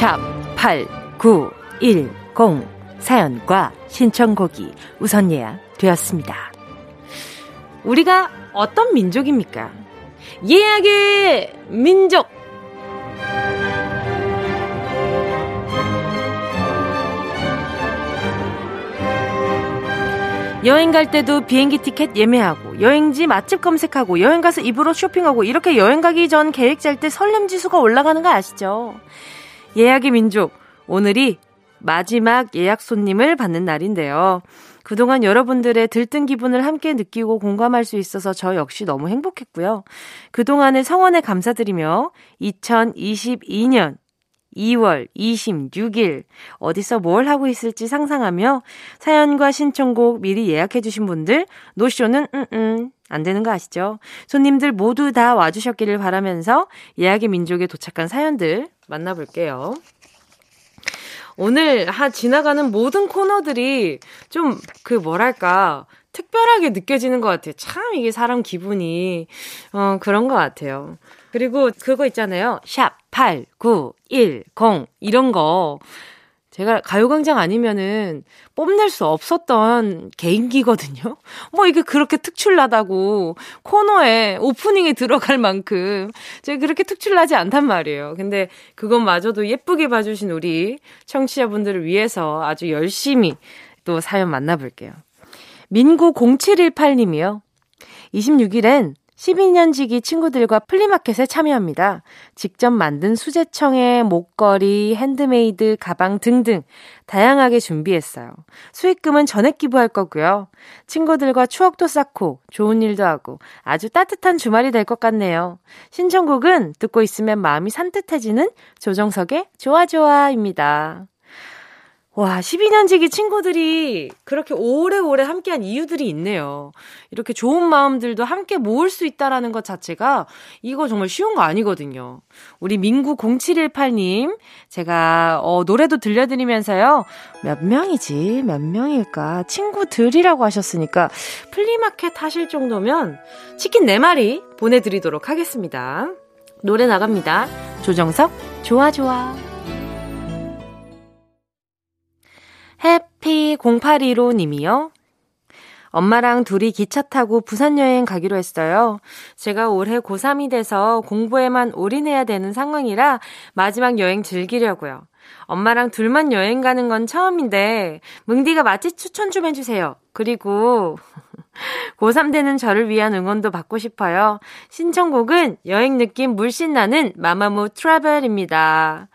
샵 8910 사연과 신청곡이 우선 예약 되었습니다. 우리가 어떤 민족입니까? 예약의 민족! 여행 갈 때도 비행기 티켓 예매하고 여행지 맛집 검색하고 여행 가서 입으로 쇼핑하고 이렇게 여행 가기 전 계획 짤 때 설렘 지수가 올라가는 거 아시죠? 예약의 민족. 오늘이 마지막 예약 손님을 받는 날인데요. 그동안 여러분들의 들뜬 기분을 함께 느끼고 공감할 수 있어서 저 역시 너무 행복했고요. 그동안의 성원에 감사드리며 2022년 2월 26일 어디서 뭘 하고 있을지 상상하며 사연과 신청곡 미리 예약해 주신 분들 노쇼는 음음 안 되는 거 아시죠? 손님들 모두 다 와주셨기를 바라면서 예약의 민족에 도착한 사연들 만나볼게요. 오늘 하 지나가는 모든 코너들이 좀 그 뭐랄까 특별하게 느껴지는 것 같아요. 참 이게 사람 기분이 어 그런 것 같아요. 그리고 그거 있잖아요. 샵 8910 이런 거 제가 가요광장 아니면은 뽐낼 수 없었던 개인기거든요. 뭐 이게 그렇게 특출나다고 코너에 오프닝에 들어갈 만큼 제가 그렇게 특출나지 않단 말이에요. 근데 그것마저도 예쁘게 봐주신 우리 청취자분들을 위해서 아주 열심히 또 사연 만나볼게요. 민구 0718님이요. 26일엔 12년 지기 친구들과 플리마켓에 참여합니다. 직접 만든 수제청에 목걸이, 핸드메이드, 가방 등등 다양하게 준비했어요. 수익금은 전액 기부할 거고요. 친구들과 추억도 쌓고 좋은 일도 하고 아주 따뜻한 주말이 될 것 같네요. 신청곡은 듣고 있으면 마음이 산뜻해지는 조정석의 좋아좋아입니다. 와, 12년지기 친구들이 그렇게 오래오래 함께한 이유들이 있네요. 이렇게 좋은 마음들도 함께 모을 수 있다라는 것 자체가 이거 정말 쉬운 거 아니거든요. 우리 민구 0718님, 제가 어, 노래도 들려드리면서요. 몇 명이지? 몇 명일까? 친구들이라고 하셨으니까 플리마켓 하실 정도면 치킨 4마리 보내드리도록 하겠습니다. 노래 나갑니다. 조정석, 좋아, 좋아. 해피0815 님이요. 엄마랑 둘이 기차 타고 부산 여행 가기로 했어요. 제가 올해 고3이 돼서 공부에만 올인해야 되는 상황이라 마지막 여행 즐기려고요. 엄마랑 둘만 여행 가는 건 처음인데, 뭉디가 맛집 추천 좀 해주세요. 그리고, 고3 되는 저를 위한 응원도 받고 싶어요. 신청곡은 여행 느낌 물씬 나는 마마무 트래블입니다.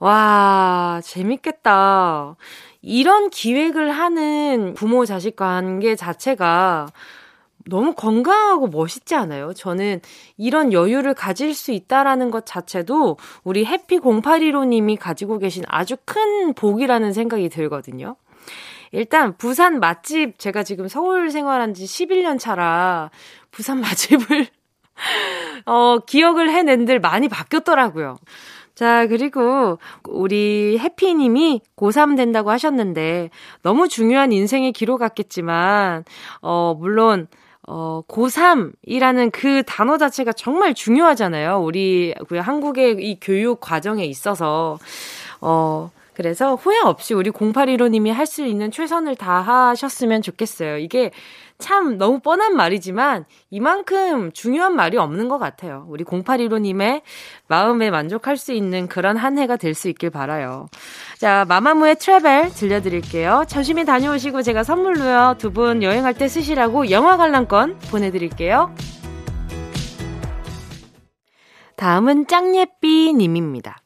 와, 재밌겠다. 이런 기획을 하는 부모 자식 관계 자체가 너무 건강하고 멋있지 않아요? 저는 이런 여유를 가질 수 있다라는 것 자체도 우리 해피 0815님이 가지고 계신 아주 큰 복이라는 생각이 들거든요. 일단 부산 맛집 제가 지금 서울 생활한 지 11년 차라 부산 맛집을 어 기억을 해낸들 많이 바뀌었더라고요. 자, 그리고 우리 해피님이 고3 된다고 하셨는데 너무 중요한 인생의 기로 같겠지만, 어, 물론, 어, 고3이라는 그 단어 자체가 정말 중요하잖아요. 우리 그 한국의 이 교육 과정에 있어서. 어, 그래서 후회 없이 우리 0815님이 할 수 있는 최선을 다하셨으면 좋겠어요. 이게 참 너무 뻔한 말이지만 이만큼 중요한 말이 없는 것 같아요. 우리 0815님의 마음에 만족할 수 있는 그런 한 해가 될 수 있길 바라요. 자, 마마무의 Travel 들려드릴게요. 조심히 다녀오시고 제가 선물로요. 두 분 여행할 때 쓰시라고 영화 관람권 보내드릴게요. 다음은 짱예삐 님입니다.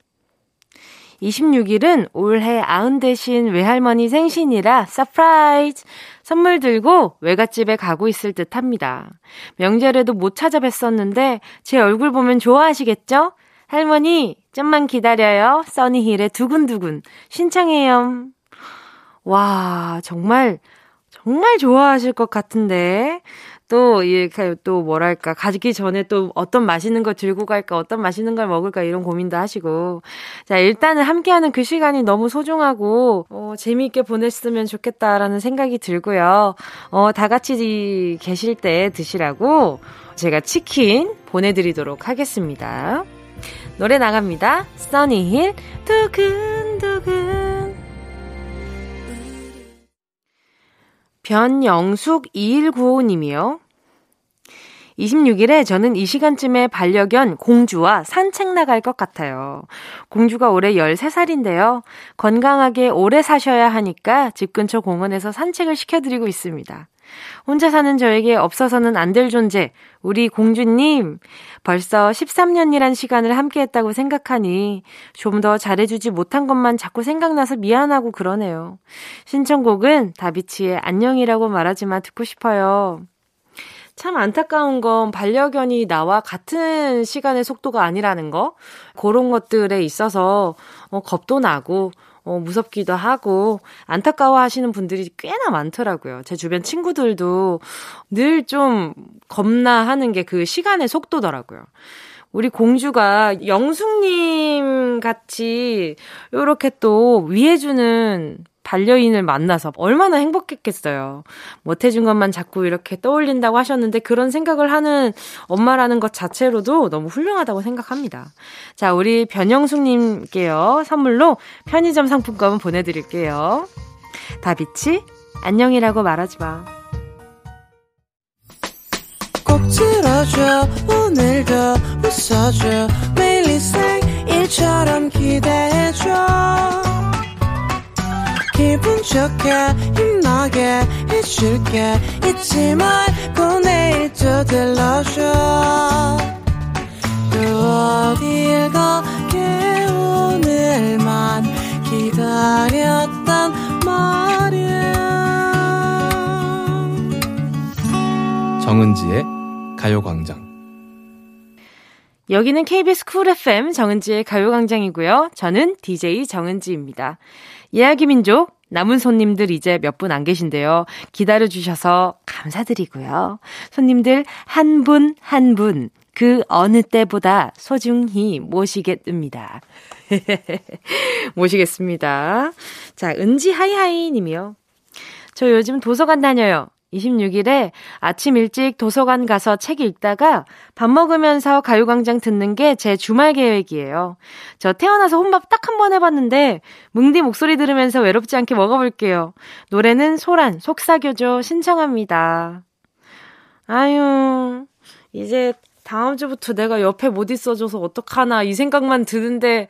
26일은 올해 아흔 되신 외할머니 생신이라 서프라이즈! 선물 들고 외갓집에 가고 있을 듯 합니다. 명절에도 못 찾아뵀었는데 제 얼굴 보면 좋아하시겠죠? 할머니, 좀만 기다려요. 써니힐의 두근두근. 신청해요. 와, 정말, 정말 좋아하실 것 같은데. 또, 예, 또 뭐랄까, 가기 전에 또 어떤 맛있는 거 들고 갈까, 어떤 맛있는 걸 먹을까, 이런 고민도 하시고. 자, 일단은 함께하는 그 시간이 너무 소중하고, 어, 재미있게 보냈으면 좋겠다라는 생각이 들고요. 어, 다 같이 계실 때 드시라고 제가 치킨 보내드리도록 하겠습니다. 노래 나갑니다. 써니힐, 두근두근. 변영숙 2195님이요. 26일에 저는 이 시간쯤에 반려견 공주와 산책 나갈 것 같아요. 공주가 올해 13살인데요. 건강하게 오래 사셔야 하니까 집 근처 공원에서 산책을 시켜드리고 있습니다. 혼자 사는 저에게 없어서는 안 될 존재, 우리 공주님. 벌써 13년이란 시간을 함께 했다고 생각하니 좀 더 잘해주지 못한 것만 자꾸 생각나서 미안하고 그러네요. 신청곡은 다비치의 안녕이라고 말하지만 듣고 싶어요. 참 안타까운 건 반려견이 나와 같은 시간의 속도가 아니라는 거. 그런 것들에 있어서 어, 겁도 나고 어, 무섭기도 하고 안타까워 하시는 분들이 꽤나 많더라고요. 제 주변 친구들도 늘 좀 겁나 하는 게 그 시간의 속도더라고요. 우리 공주가 영숙님 같이 요렇게 또 위해주는 반려인을 만나서 얼마나 행복했겠어요. 못해준 것만 자꾸 이렇게 떠올린다고 하셨는데 그런 생각을 하는 엄마라는 것 자체로도 너무 훌륭하다고 생각합니다. 자, 우리 변영숙님께요. 선물로 편의점 상품권 보내드릴게요. 다비치, 안녕이라고 말하지 마. 꼭 들어줘, 오늘도 웃어줘, 매일 일처럼 기대해줘. 기분 좋게 힘나게 해줄게 잊지 말고 내일 또 들러줘 또 어딜 가게 오늘만 기다렸단 말이야 정은지의 가요광장 여기는 KBS 쿨 FM 정은지의 가요광장이고요. 저는 DJ 정은지입니다. 예약이 민족 남은 손님들 이제 몇 분 안 계신데요. 기다려 주셔서 감사드리고요. 손님들 한 분 한 분 그 어느 때보다 소중히 모시겠습니다. 모시겠습니다. 자, 은지 하이하이 님이요. 저 요즘 도서관 다녀요. 26일에 아침 일찍 도서관 가서 책 읽다가 밥 먹으면서 가요광장 듣는 게 제 주말 계획이에요. 저 태어나서 혼밥 딱 한 번 해봤는데 뭉디 목소리 들으면서 외롭지 않게 먹어볼게요. 노래는 소란, 속삭여줘 신청합니다. 아유, 이제 다음 주부터 내가 옆에 못 있어줘서 어떡하나 이 생각만 드는데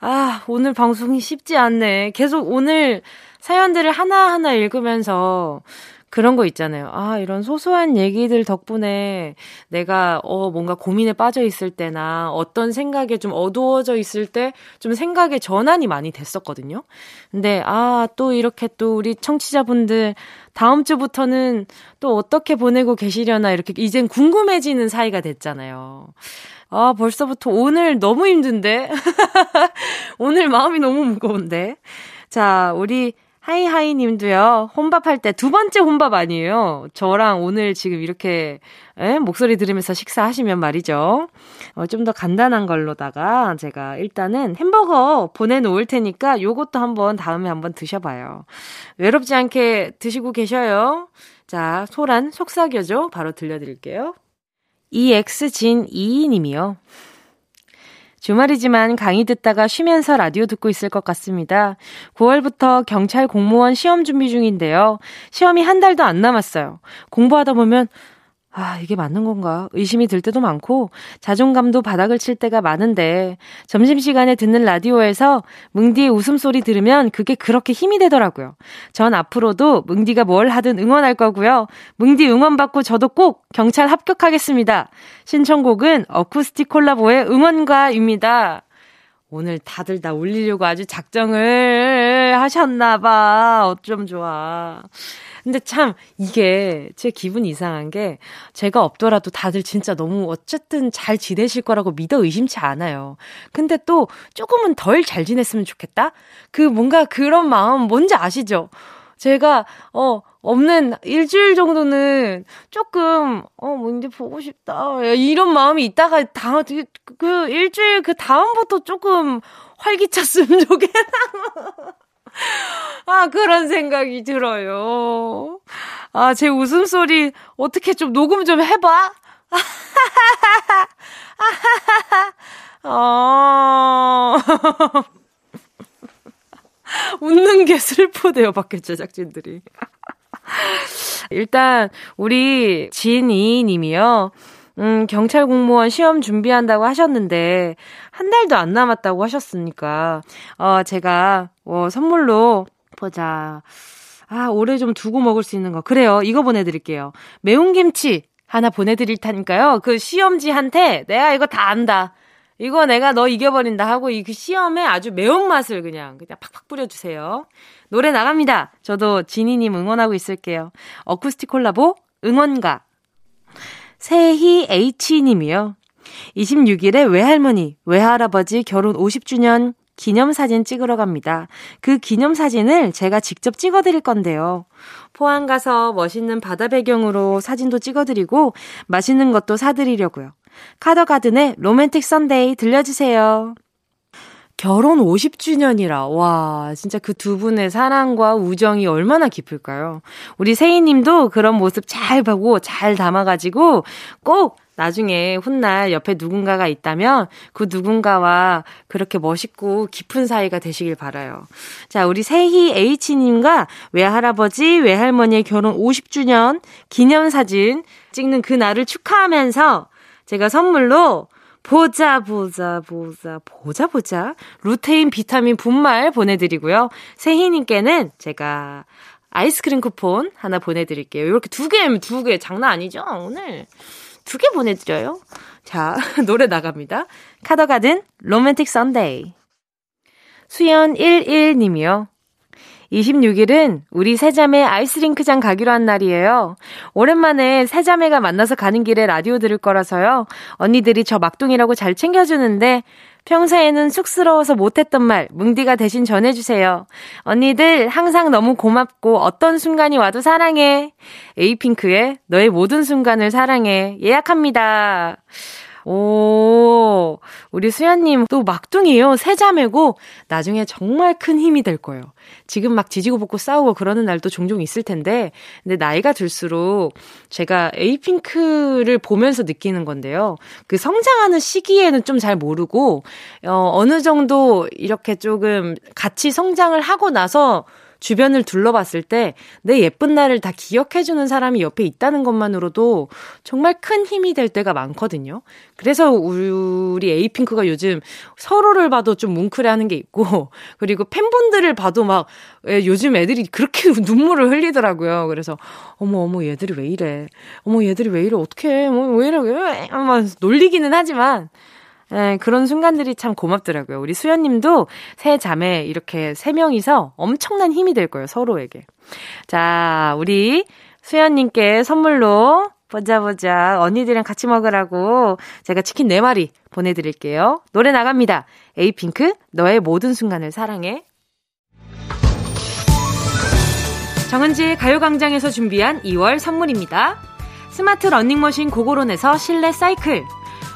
아, 오늘 방송이 쉽지 않네. 계속 오늘 사연들을 하나하나 읽으면서 그런 거 있잖아요. 아, 이런 소소한 얘기들 덕분에 내가, 어, 뭔가 고민에 빠져 있을 때나 어떤 생각에 좀 어두워져 있을 때 좀 생각의 전환이 많이 됐었거든요. 근데, 아, 또 이렇게 또 우리 청취자분들 다음 주부터는 또 어떻게 보내고 계시려나 이렇게 이젠 궁금해지는 사이가 됐잖아요. 아, 벌써부터 오늘 너무 힘든데? 오늘 마음이 너무 무거운데? 자, 우리 하이하이 님도요, 혼밥할 때 두 번째 혼밥 아니에요. 저랑 오늘 지금 이렇게, 에? 목소리 들으면서 식사하시면 말이죠. 어, 좀 더 간단한 걸로다가 제가 일단은 햄버거 보내놓을 테니까 요것도 한번 다음에 한번 드셔봐요. 외롭지 않게 드시고 계셔요. 자, 소란 속삭여줘. 바로 들려드릴게요. EX진 2님이요. 주말이지만 강의 듣다가 쉬면서 라디오 듣고 있을 것 같습니다. 9월부터 경찰 공무원 시험 준비 중인데요. 시험이 한 달도 안 남았어요. 공부하다 보면 아, 이게 맞는 건가? 의심이 들 때도 많고, 자존감도 바닥을 칠 때가 많은데, 점심시간에 듣는 라디오에서 뭉디의 웃음소리 들으면 그게 그렇게 힘이 되더라고요. 전 앞으로도 뭉디가 뭘 하든 응원할 거고요. 뭉디 응원받고 저도 꼭 경찰 합격하겠습니다. 신청곡은 어쿠스틱 콜라보의 응원가입니다. 오늘 다들 다 울리려고 아주 작정을 하셨나봐. 어쩜 좋아. 근데 참 이게 제 기분 이상한 게 제가 없더라도 다들 진짜 너무 어쨌든 잘 지내실 거라고 믿어 의심치 않아요. 근데 또 조금은 덜 잘 지냈으면 좋겠다? 그 뭔가 그런 마음 뭔지 아시죠? 제가 어 없는 일주일 정도는 조금 어 뭔지 보고 싶다 이런 마음이 있다가 다음 그 일주일 그 다음부터 조금 활기찼으면 좋겠다. 아, 그런 생각이 들어요. 아, 제 웃음소리 어떻게 좀 녹음 좀 해봐? 어... 웃는 게 슬프대요, 밖에 제작진들이. 일단, 우리 진이 님이요. 음, 경찰 공무원 시험 준비한다고 하셨는데, 한 달도 안 남았다고 하셨으니까, 어, 제가, 어, 선물로, 보자. 아, 오래 좀 두고 먹을 수 있는 거. 그래요. 이거 보내드릴게요. 매운 김치 하나 보내드릴 테니까요. 그 시험지한테 내가 이거 다 안다. 이거 내가 너 이겨버린다 하고 이 그 시험에 아주 매운맛을 그냥 그냥 팍팍 뿌려주세요. 노래 나갑니다. 저도 지니님 응원하고 있을게요. 어쿠스틱 콜라보 응원가. 세희 H님이요. 26일에 외할머니, 외할아버지 결혼 50주년 기념사진 찍으러 갑니다. 그 기념사진을 제가 직접 찍어드릴 건데요. 포항 가서 멋있는 바다 배경으로 사진도 찍어드리고 맛있는 것도 사드리려고요. 카더가든의 로맨틱 선데이 들려주세요. 결혼 50주년이라, 와, 진짜 그 두 분의 사랑과 우정이 얼마나 깊을까요? 우리 세희님도 그런 모습 잘 보고 잘 담아가지고 꼭 나중에 훗날 옆에 누군가가 있다면 그 누군가와 그렇게 멋있고 깊은 사이가 되시길 바라요. 자, 우리 세희 H님과 외할아버지, 외할머니의 결혼 50주년 기념사진 찍는 그 날을 축하하면서 제가 선물로 보자, 보자, 보자, 보자, 보자. 루테인 비타민 분말 보내드리고요. 세희님께는 제가 아이스크림 쿠폰 하나 보내드릴게요. 이렇게 두 개, 두 개. 장난 아니죠? 오늘. 두 개 보내드려요. 자, 노래 나갑니다. 카더가든 Romantic Sunday. 수연 11님이요. 26일은 우리 세자매 아이스링크장 가기로 한 날이에요. 오랜만에 세자매가 만나서 가는 길에 라디오 들을 거라서요. 언니들이 저 막둥이라고 잘 챙겨주는데 평소에는 쑥스러워서 못했던 말 뭉디가 대신 전해주세요. 언니들 항상 너무 고맙고 어떤 순간이 와도 사랑해. 에이핑크의 너의 모든 순간을 사랑해. 예약합니다. 오, 우리 수연님 또 막둥이에요. 세 자매고 나중에 정말 큰 힘이 될 거예요. 지금 막 지지고 볶고 싸우고 그러는 날도 종종 있을 텐데, 근데 나이가 들수록 제가 에이핑크를 보면서 느끼는 건데요. 그 성장하는 시기에는 좀 잘 모르고, 어, 어느 정도 이렇게 조금 같이 성장을 하고 나서 주변을 둘러봤을 때 내 예쁜 날을 다 기억해주는 사람이 옆에 있다는 것만으로도 정말 큰 힘이 될 때가 많거든요. 그래서 우리 에이핑크가 요즘 서로를 봐도 좀 뭉클해하는 게 있고 그리고 팬분들을 봐도 막 예, 요즘 애들이 그렇게 눈물을 흘리더라고요. 그래서 어머 어머 얘들이 왜 이래? 어머 얘들이 왜 이래? 어떻게? 이래? 왜? 이래? 막 놀리기는 하지만 네, 그런 순간들이 참 고맙더라고요. 우리 수연님도 새 자매 이렇게 세 명이서 엄청난 힘이 될 거예요, 서로에게. 자, 우리 수연님께 선물로 보자 보자 언니들이랑 같이 먹으라고 제가 치킨 4마리 보내드릴게요. 노래 나갑니다. 에이핑크 너의 모든 순간을 사랑해. 정은지의 가요광장에서 준비한 2월 선물입니다. 스마트 러닝머신 고고론에서 실내 사이클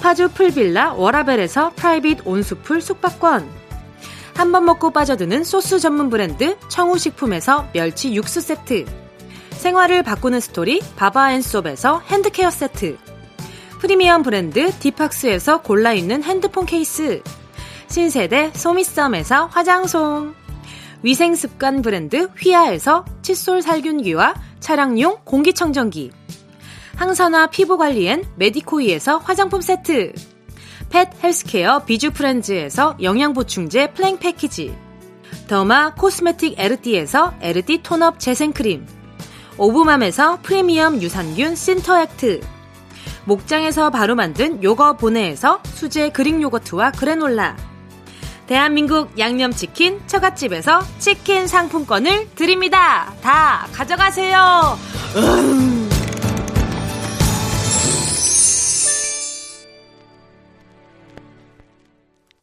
파주 pool villa 워라벨에서 private 온수풀 숙박권. 한 번 먹고 빠져드는 소스 전문 브랜드 청우식품에서 멸치 육수 세트. 생활을 바꾸는 스토리 바바앤솝에서 hand care 세트. 프리미엄 브랜드 디팍스에서 골라있는 핸드폰 케이스. 신세대 소미썸에서 화장솜. 위생습관 브랜드 휘하에서 칫솔 살균기와 차량용 공기청정기. 항산화 피부관리엔 메디코이에서 화장품 세트. pet healthcare 비주프렌즈에서 영양보충제 플랭 패키지. derma cosmetic 에르띠에서 에르띠 tone up 재생크림. 오브맘에서 프리미엄 유산균 신터액트. 목장에서 바로 만든 요거 보내에서 수제 Greek yogurt와 granola. 대한민국 양념치킨 처갓집에서 치킨 상품권을 드립니다. 다 가져가세요. 음.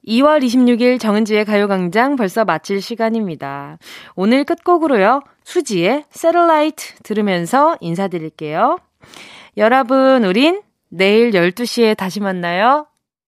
2월 26일 정은지의 가요광장 벌써 마칠 시간입니다. 오늘 끝곡으로요. 수지의 세럴라이트 들으면서 인사드릴게요. 여러분, 우린 내일 12시에 다시 만나요.